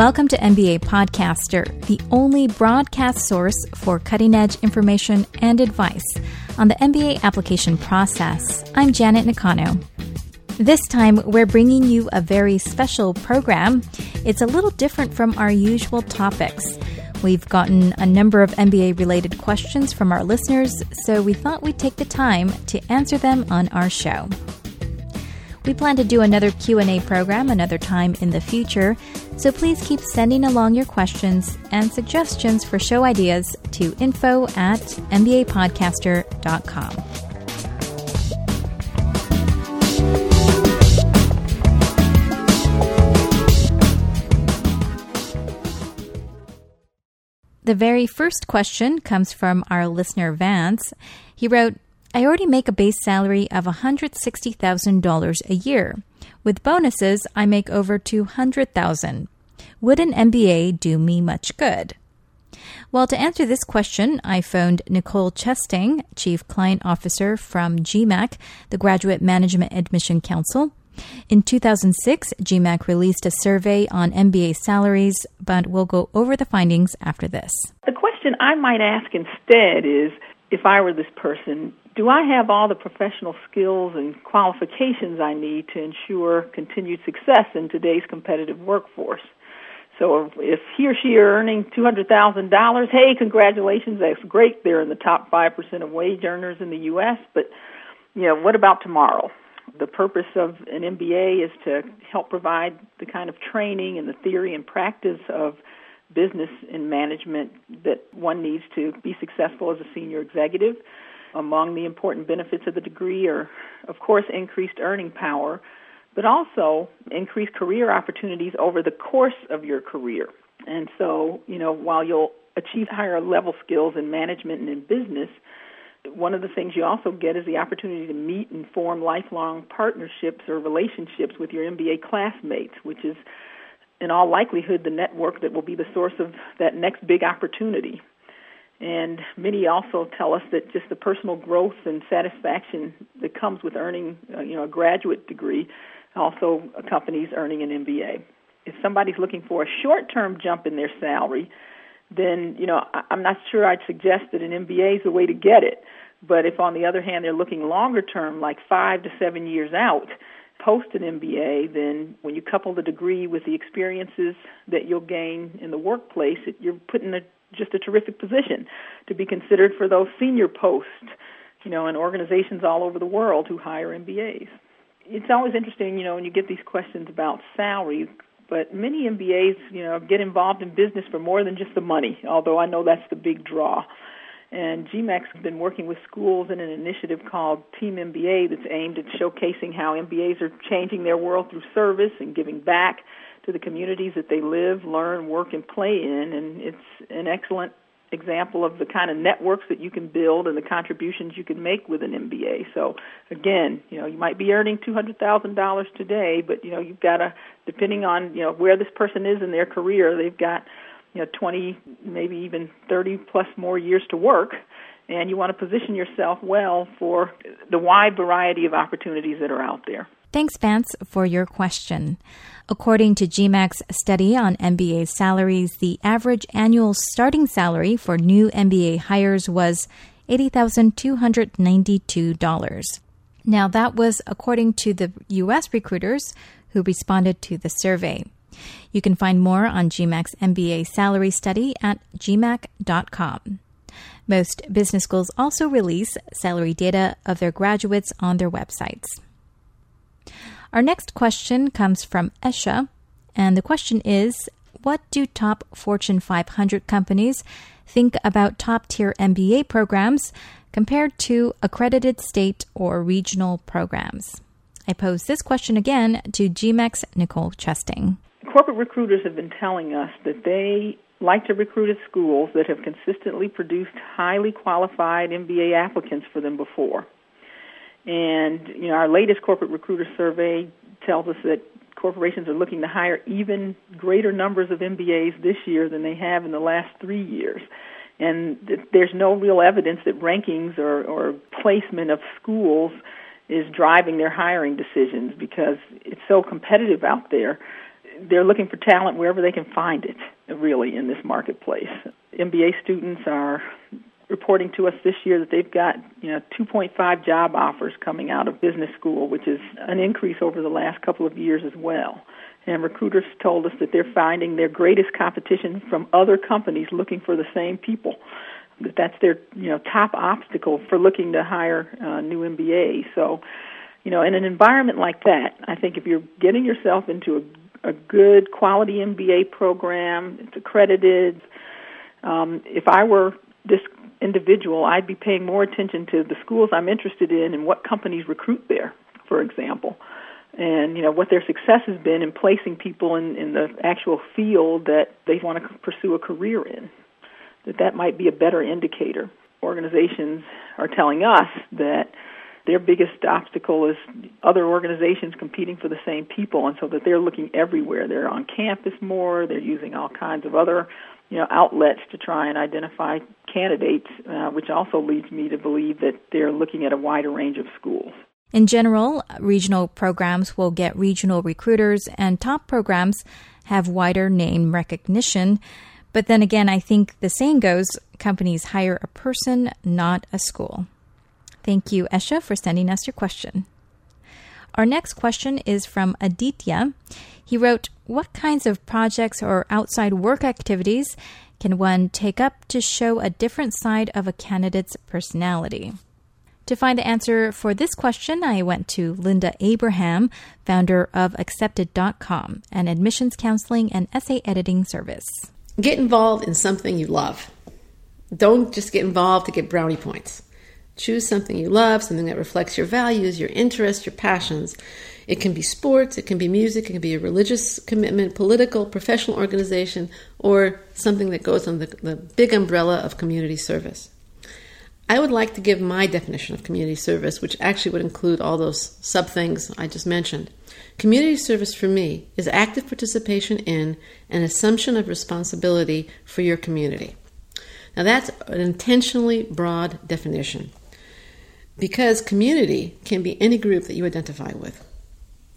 Welcome to MBA Podcaster, the only broadcast source for cutting edge information and advice on the MBA application process. I'm Janet Nakano. This time, we're bringing you a very special program. It's a little different from our usual topics. We've gotten a number of MBA related questions from our listeners, so we thought we'd take the time to answer them on our show. We plan to do another Q&A program another time in the future, so please keep sending along your questions and suggestions for show ideas to info at mbapodcaster.com. The very first question comes from our listener Vance. He wrote, I already make a base salary of $160,000 a year. With bonuses, I make over 200,000. Would an MBA do me much good? Well, to answer this question, I phoned Nicole Chestang, Chief Client Officer from GMAC, the Graduate Management Admission Council. In 2006, GMAC released a survey on MBA salaries, but we'll go over the findings after this. The question I might ask instead is if I were this person, do I have all the professional skills and qualifications I need to ensure continued success in today's competitive workforce? So if he or she are earning two hundred thousand dollars, hey, congratulations, that's great. They're in the top five percent of wage earners in the U.S. But you know, what about tomorrow? The purpose of an MBA is to help provide the kind of training and the theory and practice of business and management that one needs to be successful as a senior executive. Among the important benefits of the degree are, of course, increased earning power, but also increased career opportunities over the course of your career. And so, you know, while you'll achieve higher level skills in management and in business, one of the things you also get is the opportunity to meet and form lifelong partnerships or relationships with your MBA classmates, which is in all likelihood the network that will be the source of that next big opportunity. And many also tell us that just the personal growth and satisfaction that comes with earning, uh, you know, a graduate degree also accompanies earning an MBA. If somebody's looking for a short-term jump in their salary, then you know I'm not sure I'd suggest that an MBA is the way to get it. But if on the other hand they're looking longer term, like five to seven years out, post an MBA, then when you couple the degree with the experiences that you'll gain in the workplace, you're putting in a just a terrific position to be considered for those senior posts, you know, in organizations all over the world who hire MBAs. It's always interesting, you know, when you get these questions about salary, but many MBAs, you know, get involved in business for more than just the money, although I know that's the big draw. And GMAC's been working with schools in an initiative called Team MBA that's aimed at showcasing how MBAs are changing their world through service and giving back to the communities that they live, learn, work, and play in. And it's an excellent example of the kind of networks that you can build and the contributions you can make with an MBA. So again, you know, you might be earning two hundred thousand dollars today, but you know, you've got to depending on you know where this person is in their career, they've got you know 20 maybe even 30 plus more years to work and you want to position yourself well for the wide variety of opportunities that are out there. Thanks, Vance, for your question. According to GMAC's study on MBA salaries, the average annual starting salary for new MBA hires was $80,292. Now, that was according to the U.S. recruiters who responded to the survey. You can find more on GMAC's MBA salary study at gmac.com. Most business schools also release salary data of their graduates on their websites. Our next question comes from Esha, and the question is What do top Fortune 500 companies think about top tier MBA programs compared to accredited state or regional programs? I pose this question again to GMAC's Nicole Chestang corporate recruiters have been telling us that they like to recruit at schools that have consistently produced highly qualified MBA applicants for them before. And you know, our latest corporate recruiter survey tells us that corporations are looking to hire even greater numbers of MBAs this year than they have in the last three years. And th- there's no real evidence that rankings or, or placement of schools is driving their hiring decisions because it's so competitive out there they're looking for talent wherever they can find it, really, in this marketplace. MBA students are reporting to us this year that they've got you know 2.5 job offers coming out of business school, which is an increase over the last couple of years as well. And recruiters told us that they're finding their greatest competition from other companies looking for the same people. That that's their you know top obstacle for looking to hire uh, new MBA. So, you know, in an environment like that, I think if you're getting yourself into a, a good quality MBA program, it's accredited. Um, if I were this individual, I'd be paying more attention to the schools I'm interested in and what companies recruit there, for example, and you know what their success has been in placing people in, in the actual field that they want to pursue a career in. That that might be a better indicator. Organizations are telling us that their biggest obstacle is other organizations competing for the same people, and so that they're looking everywhere. They're on campus more. They're using all kinds of other you know outlets to try and identify candidates, uh, which also leads me to believe that they're looking at a wider range of schools. In general, regional programs will get regional recruiters, and top programs have wider name recognition. But then again, I think the saying goes companies hire a person, not a school. Thank you, Esha, for sending us your question. Our next question is from Aditya. He wrote, What kinds of projects or outside work activities can one take up to show a different side of a candidate's personality? To find the answer for this question, I went to Linda Abraham, founder of Accepted.com, an admissions counseling and essay editing service. Get involved in something you love. Don't just get involved to get brownie points. Choose something you love, something that reflects your values, your interests, your passions. It can be sports, it can be music, it can be a religious commitment, political, professional organization, or something that goes under the, the big umbrella of community service. I would like to give my definition of community service, which actually would include all those sub things I just mentioned. Community service for me is active participation in an assumption of responsibility for your community. Now, that's an intentionally broad definition because community can be any group that you identify with.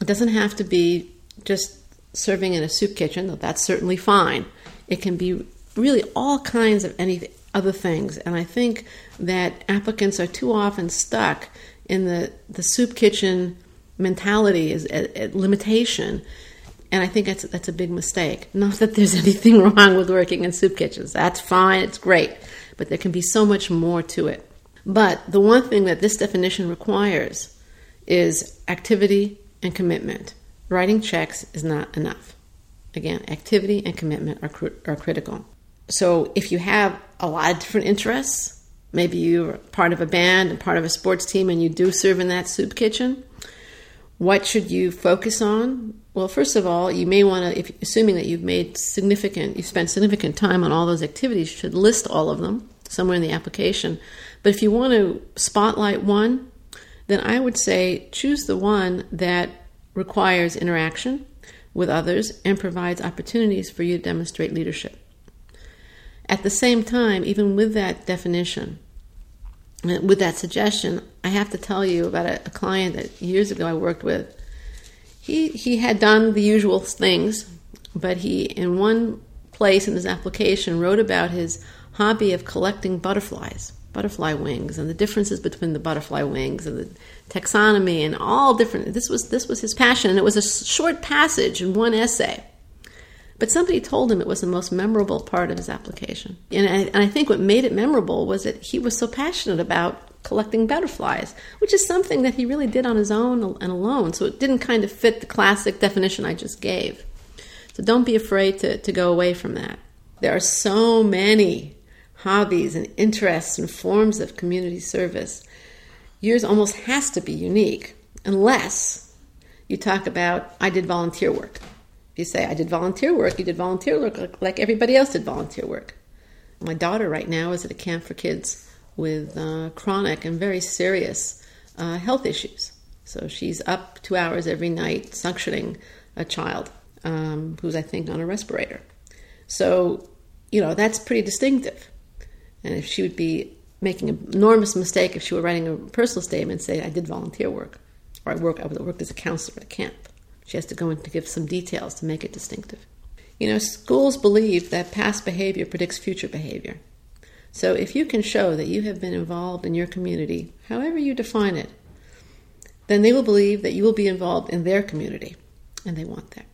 It doesn't have to be just serving in a soup kitchen, though that's certainly fine. It can be really all kinds of any other things. And I think that applicants are too often stuck in the, the soup kitchen mentality as a, limitation. And I think that's, that's a big mistake. Not that there's anything wrong with working in soup kitchens. That's fine, it's great. But there can be so much more to it. But the one thing that this definition requires is activity and commitment. Writing checks is not enough. Again, activity and commitment are, cr- are critical. So if you have a lot of different interests, maybe you're part of a band and part of a sports team and you do serve in that soup kitchen, what should you focus on? Well, first of all, you may want to, assuming that you've made significant, you've spent significant time on all those activities, you should list all of them somewhere in the application. But if you want to spotlight one, then I would say choose the one that requires interaction with others and provides opportunities for you to demonstrate leadership. At the same time, even with that definition, with that suggestion, I have to tell you about a, a client that years ago I worked with. He he had done the usual things, but he in one place in his application wrote about his hobby of collecting butterflies butterfly wings and the differences between the butterfly wings and the taxonomy and all different this was this was his passion and it was a short passage in one essay. But somebody told him it was the most memorable part of his application. And I, and I think what made it memorable was that he was so passionate about collecting butterflies which is something that he really did on his own and alone. So it didn't kind of fit the classic definition i just gave. So don't be afraid to, to go away from that. There are so many hobbies and interests and forms of community service, yours almost has to be unique unless you talk about, I did volunteer work. If you say, I did volunteer work, you did volunteer work like everybody else did volunteer work. My daughter right now is at a camp for kids with uh, chronic and very serious uh, health issues. So she's up two hours every night suctioning a child um, who's, I think, on a respirator. So, you know, that's pretty distinctive. And if she would be making an enormous mistake if she were writing a personal statement, say, I did volunteer work, or I, work, I worked as a counselor at a camp. She has to go in to give some details to make it distinctive. You know, schools believe that past behavior predicts future behavior. So if you can show that you have been involved in your community, however you define it, then they will believe that you will be involved in their community, and they want that.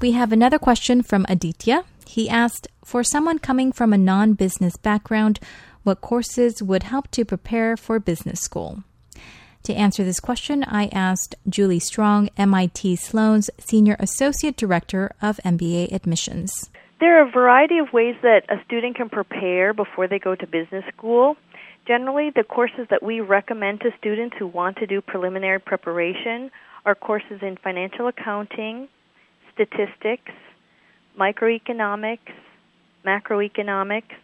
We have another question from Aditya. He asked For someone coming from a non business background, what courses would help to prepare for business school? To answer this question, I asked Julie Strong, MIT Sloan's Senior Associate Director of MBA Admissions. There are a variety of ways that a student can prepare before they go to business school. Generally, the courses that we recommend to students who want to do preliminary preparation are courses in financial accounting, statistics, microeconomics, macroeconomics,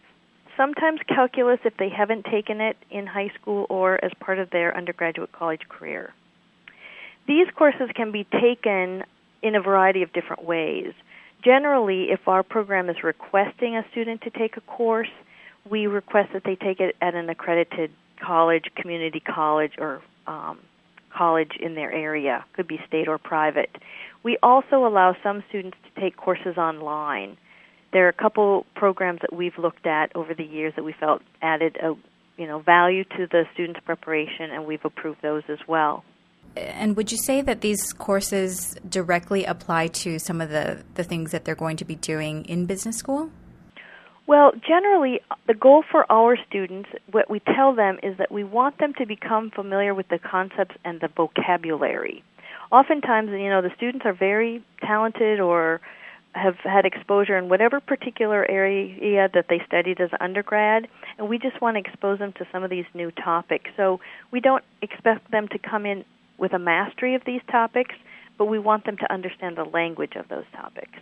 sometimes calculus if they haven't taken it in high school or as part of their undergraduate college career. These courses can be taken in a variety of different ways. Generally, if our program is requesting a student to take a course, we request that they take it at an accredited college, community college, or um, college in their area, could be state or private. We also allow some students to take courses online. There are a couple programs that we've looked at over the years that we felt added a you know value to the students' preparation, and we've approved those as well. And would you say that these courses directly apply to some of the, the things that they're going to be doing in business school? Well, generally, the goal for our students, what we tell them is that we want them to become familiar with the concepts and the vocabulary oftentimes, you know, the students are very talented or have had exposure in whatever particular area that they studied as undergrad, and we just want to expose them to some of these new topics. So we don't expect them to come in with a mastery of these topics, but we want them to understand the language of those topics.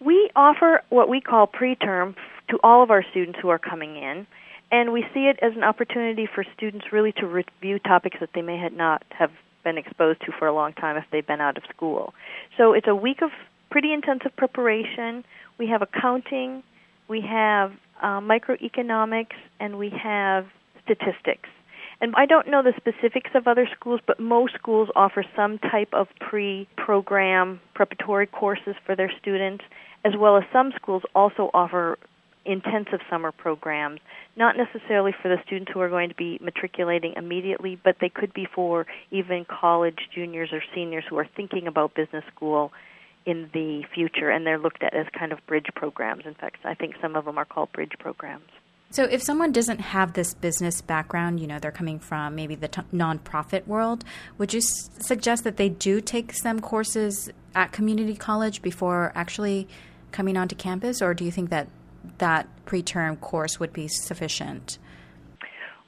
We offer what we call preterm to all of our students who are coming in, and we see it as an opportunity for students really to review topics that they may not have been exposed to for a long time if they've been out of school. So it's a week of pretty intensive preparation. We have accounting, we have uh, microeconomics, and we have statistics. And I don't know the specifics of other schools, but most schools offer some type of pre program preparatory courses for their students, as well as some schools also offer intensive summer programs, not necessarily for the students who are going to be matriculating immediately, but they could be for even college juniors or seniors who are thinking about business school in the future, and they're looked at as kind of bridge programs. In fact, I think some of them are called bridge programs. So, if someone doesn't have this business background, you know, they're coming from maybe the t- nonprofit world, would you s- suggest that they do take some courses at community college before actually coming onto campus, or do you think that that preterm course would be sufficient?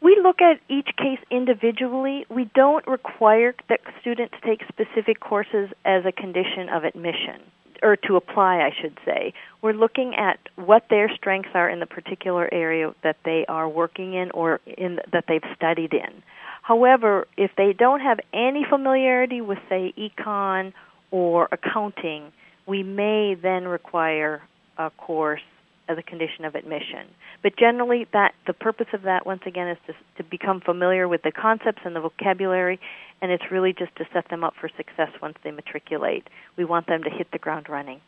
We look at each case individually. We don't require that students take specific courses as a condition of admission, or to apply, I should say. We're looking at what their strengths are in the particular area that they are working in or in that they've studied in. However, if they don't have any familiarity with, say, econ or accounting, we may then require a course as a condition of admission. But generally, that the purpose of that, once again, is to, to become familiar with the concepts and the vocabulary, and it's really just to set them up for success once they matriculate. We want them to hit the ground running.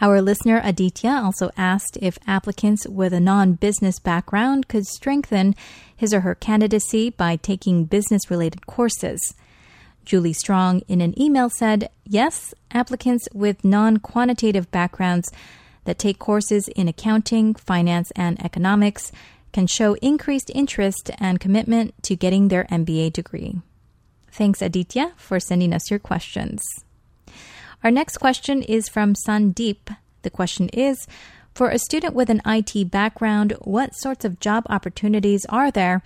Our listener Aditya also asked if applicants with a non business background could strengthen his or her candidacy by taking business related courses. Julie Strong, in an email, said yes, applicants with non quantitative backgrounds that take courses in accounting, finance, and economics can show increased interest and commitment to getting their MBA degree. Thanks, Aditya, for sending us your questions. Our next question is from Sandeep. The question is For a student with an IT background, what sorts of job opportunities are there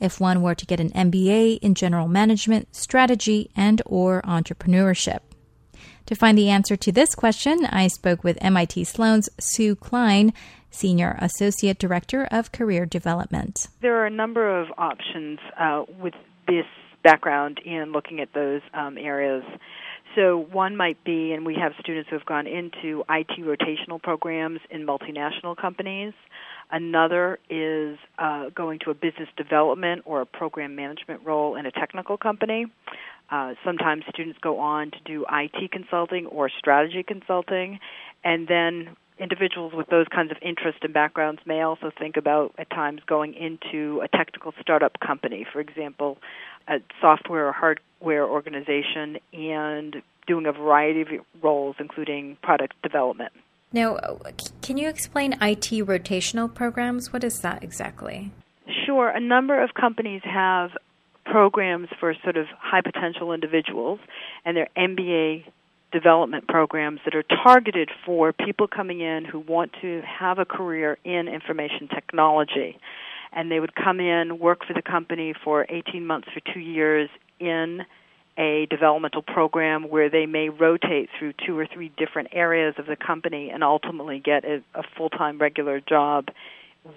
if one were to get an MBA in general management, strategy, and or entrepreneurship? To find the answer to this question, I spoke with MIT Sloan's Sue Klein, Senior Associate Director of Career Development. There are a number of options uh, with this background in looking at those um, areas. So one might be, and we have students who have gone into IT rotational programs in multinational companies. Another is uh, going to a business development or a program management role in a technical company. Uh, sometimes students go on to do IT consulting or strategy consulting, and then individuals with those kinds of interests and backgrounds may also think about at times going into a technical startup company, for example, a software or hardware organization, and doing a variety of roles, including product development. Now, can you explain IT rotational programs? What is that exactly? Sure. A number of companies have programs for sort of high potential individuals, and they're MBA development programs that are targeted for people coming in who want to have a career in information technology. And they would come in, work for the company for 18 months for two years in a developmental program where they may rotate through two or three different areas of the company and ultimately get a, a full time regular job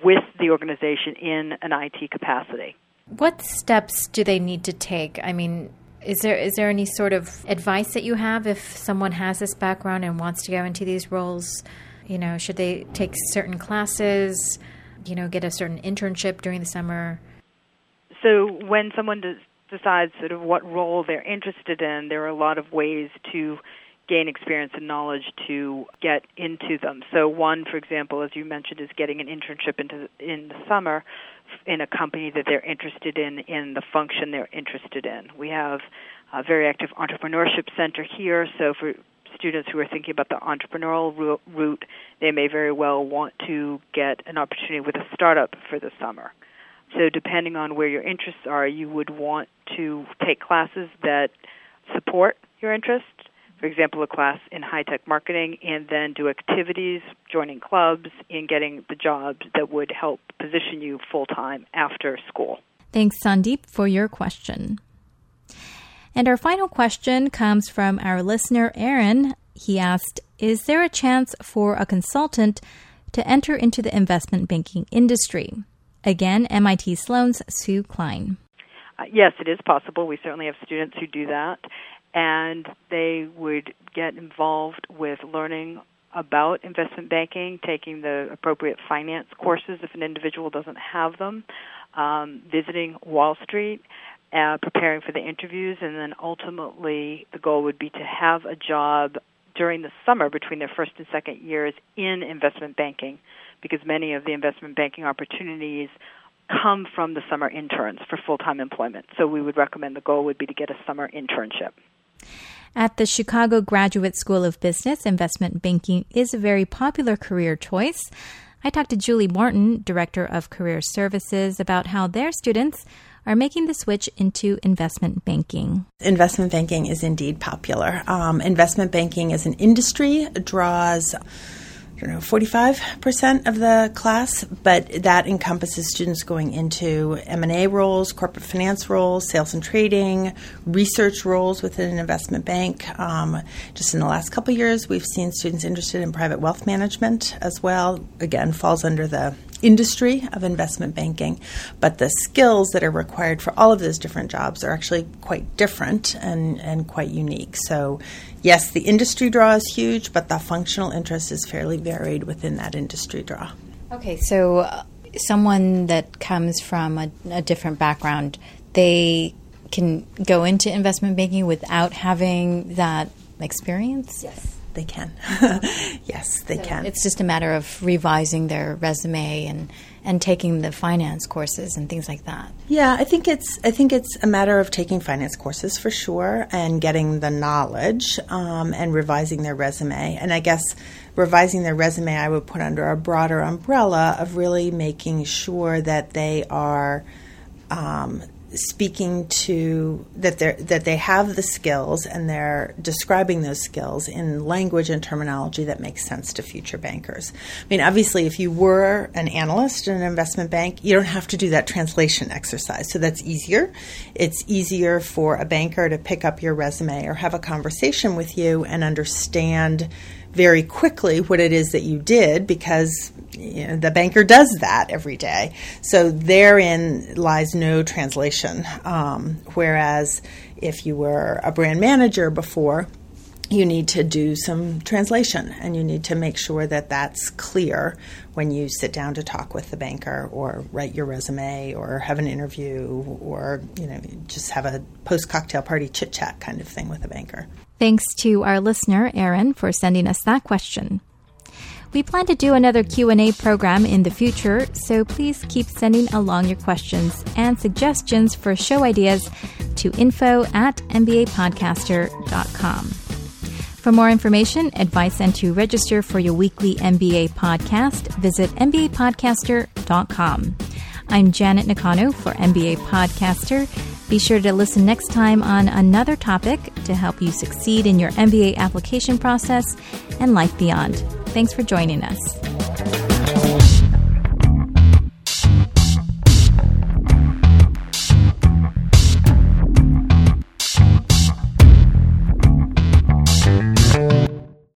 with the organization in an IT capacity. What steps do they need to take? I mean, is there is there any sort of advice that you have if someone has this background and wants to go into these roles? You know, should they take certain classes? You know, get a certain internship during the summer? So when someone does, decides sort of what role they're interested in, there are a lot of ways to gain experience and knowledge to get into them. So one, for example, as you mentioned, is getting an internship into in the summer in a company that they're interested in in the function they're interested in. We have a very active entrepreneurship center here, so for students who are thinking about the entrepreneurial route, they may very well want to get an opportunity with a startup for the summer. So depending on where your interests are, you would want to take classes that support your interest for example, a class in high tech marketing, and then do activities, joining clubs, and getting the jobs that would help position you full time after school. Thanks, Sandeep, for your question. And our final question comes from our listener, Aaron. He asked Is there a chance for a consultant to enter into the investment banking industry? Again, MIT Sloan's Sue Klein. Uh, yes, it is possible. We certainly have students who do that and they would get involved with learning about investment banking, taking the appropriate finance courses if an individual doesn't have them, um, visiting Wall Street, uh, preparing for the interviews, and then ultimately the goal would be to have a job during the summer between their first and second years in investment banking, because many of the investment banking opportunities come from the summer interns for full time employment. So we would recommend the goal would be to get a summer internship. At the Chicago Graduate School of Business, investment banking is a very popular career choice. I talked to Julie Morton, Director of Career Services, about how their students are making the switch into investment banking. Investment banking is indeed popular. Um, investment banking as an industry draws don't know, 45% of the class, but that encompasses students going into M&A roles, corporate finance roles, sales and trading, research roles within an investment bank. Um, just in the last couple years, we've seen students interested in private wealth management as well. Again, falls under the industry of investment banking, but the skills that are required for all of those different jobs are actually quite different and, and quite unique. So, yes, the industry draw is huge, but the functional interest is fairly varied within that industry draw. Okay, so uh, someone that comes from a, a different background, they can go into investment banking without having that experience? Yes they can. yes, they so can. It's just a matter of revising their resume and and taking the finance courses and things like that. Yeah, I think it's I think it's a matter of taking finance courses for sure and getting the knowledge um, and revising their resume. And I guess revising their resume, I would put under a broader umbrella of really making sure that they are. Um, speaking to that they that they have the skills and they're describing those skills in language and terminology that makes sense to future bankers. I mean, obviously, if you were an analyst in an investment bank, you don't have to do that translation exercise, so that's easier. It's easier for a banker to pick up your resume or have a conversation with you and understand very quickly what it is that you did because you know, the banker does that every day. So therein lies no translation. Um, whereas if you were a brand manager before, you need to do some translation and you need to make sure that that's clear when you sit down to talk with the banker or write your resume or have an interview or you know just have a post cocktail party chit chat kind of thing with a banker. Thanks to our listener Erin for sending us that question. We plan to do another Q&A program in the future, so please keep sending along your questions and suggestions for show ideas to info at mbapodcaster.com. For more information, advice, and to register for your weekly MBA podcast, visit mbapodcaster.com. I'm Janet Nakano for MBA Podcaster. Be sure to listen next time on another topic to help you succeed in your MBA application process and life beyond. Thanks for joining us.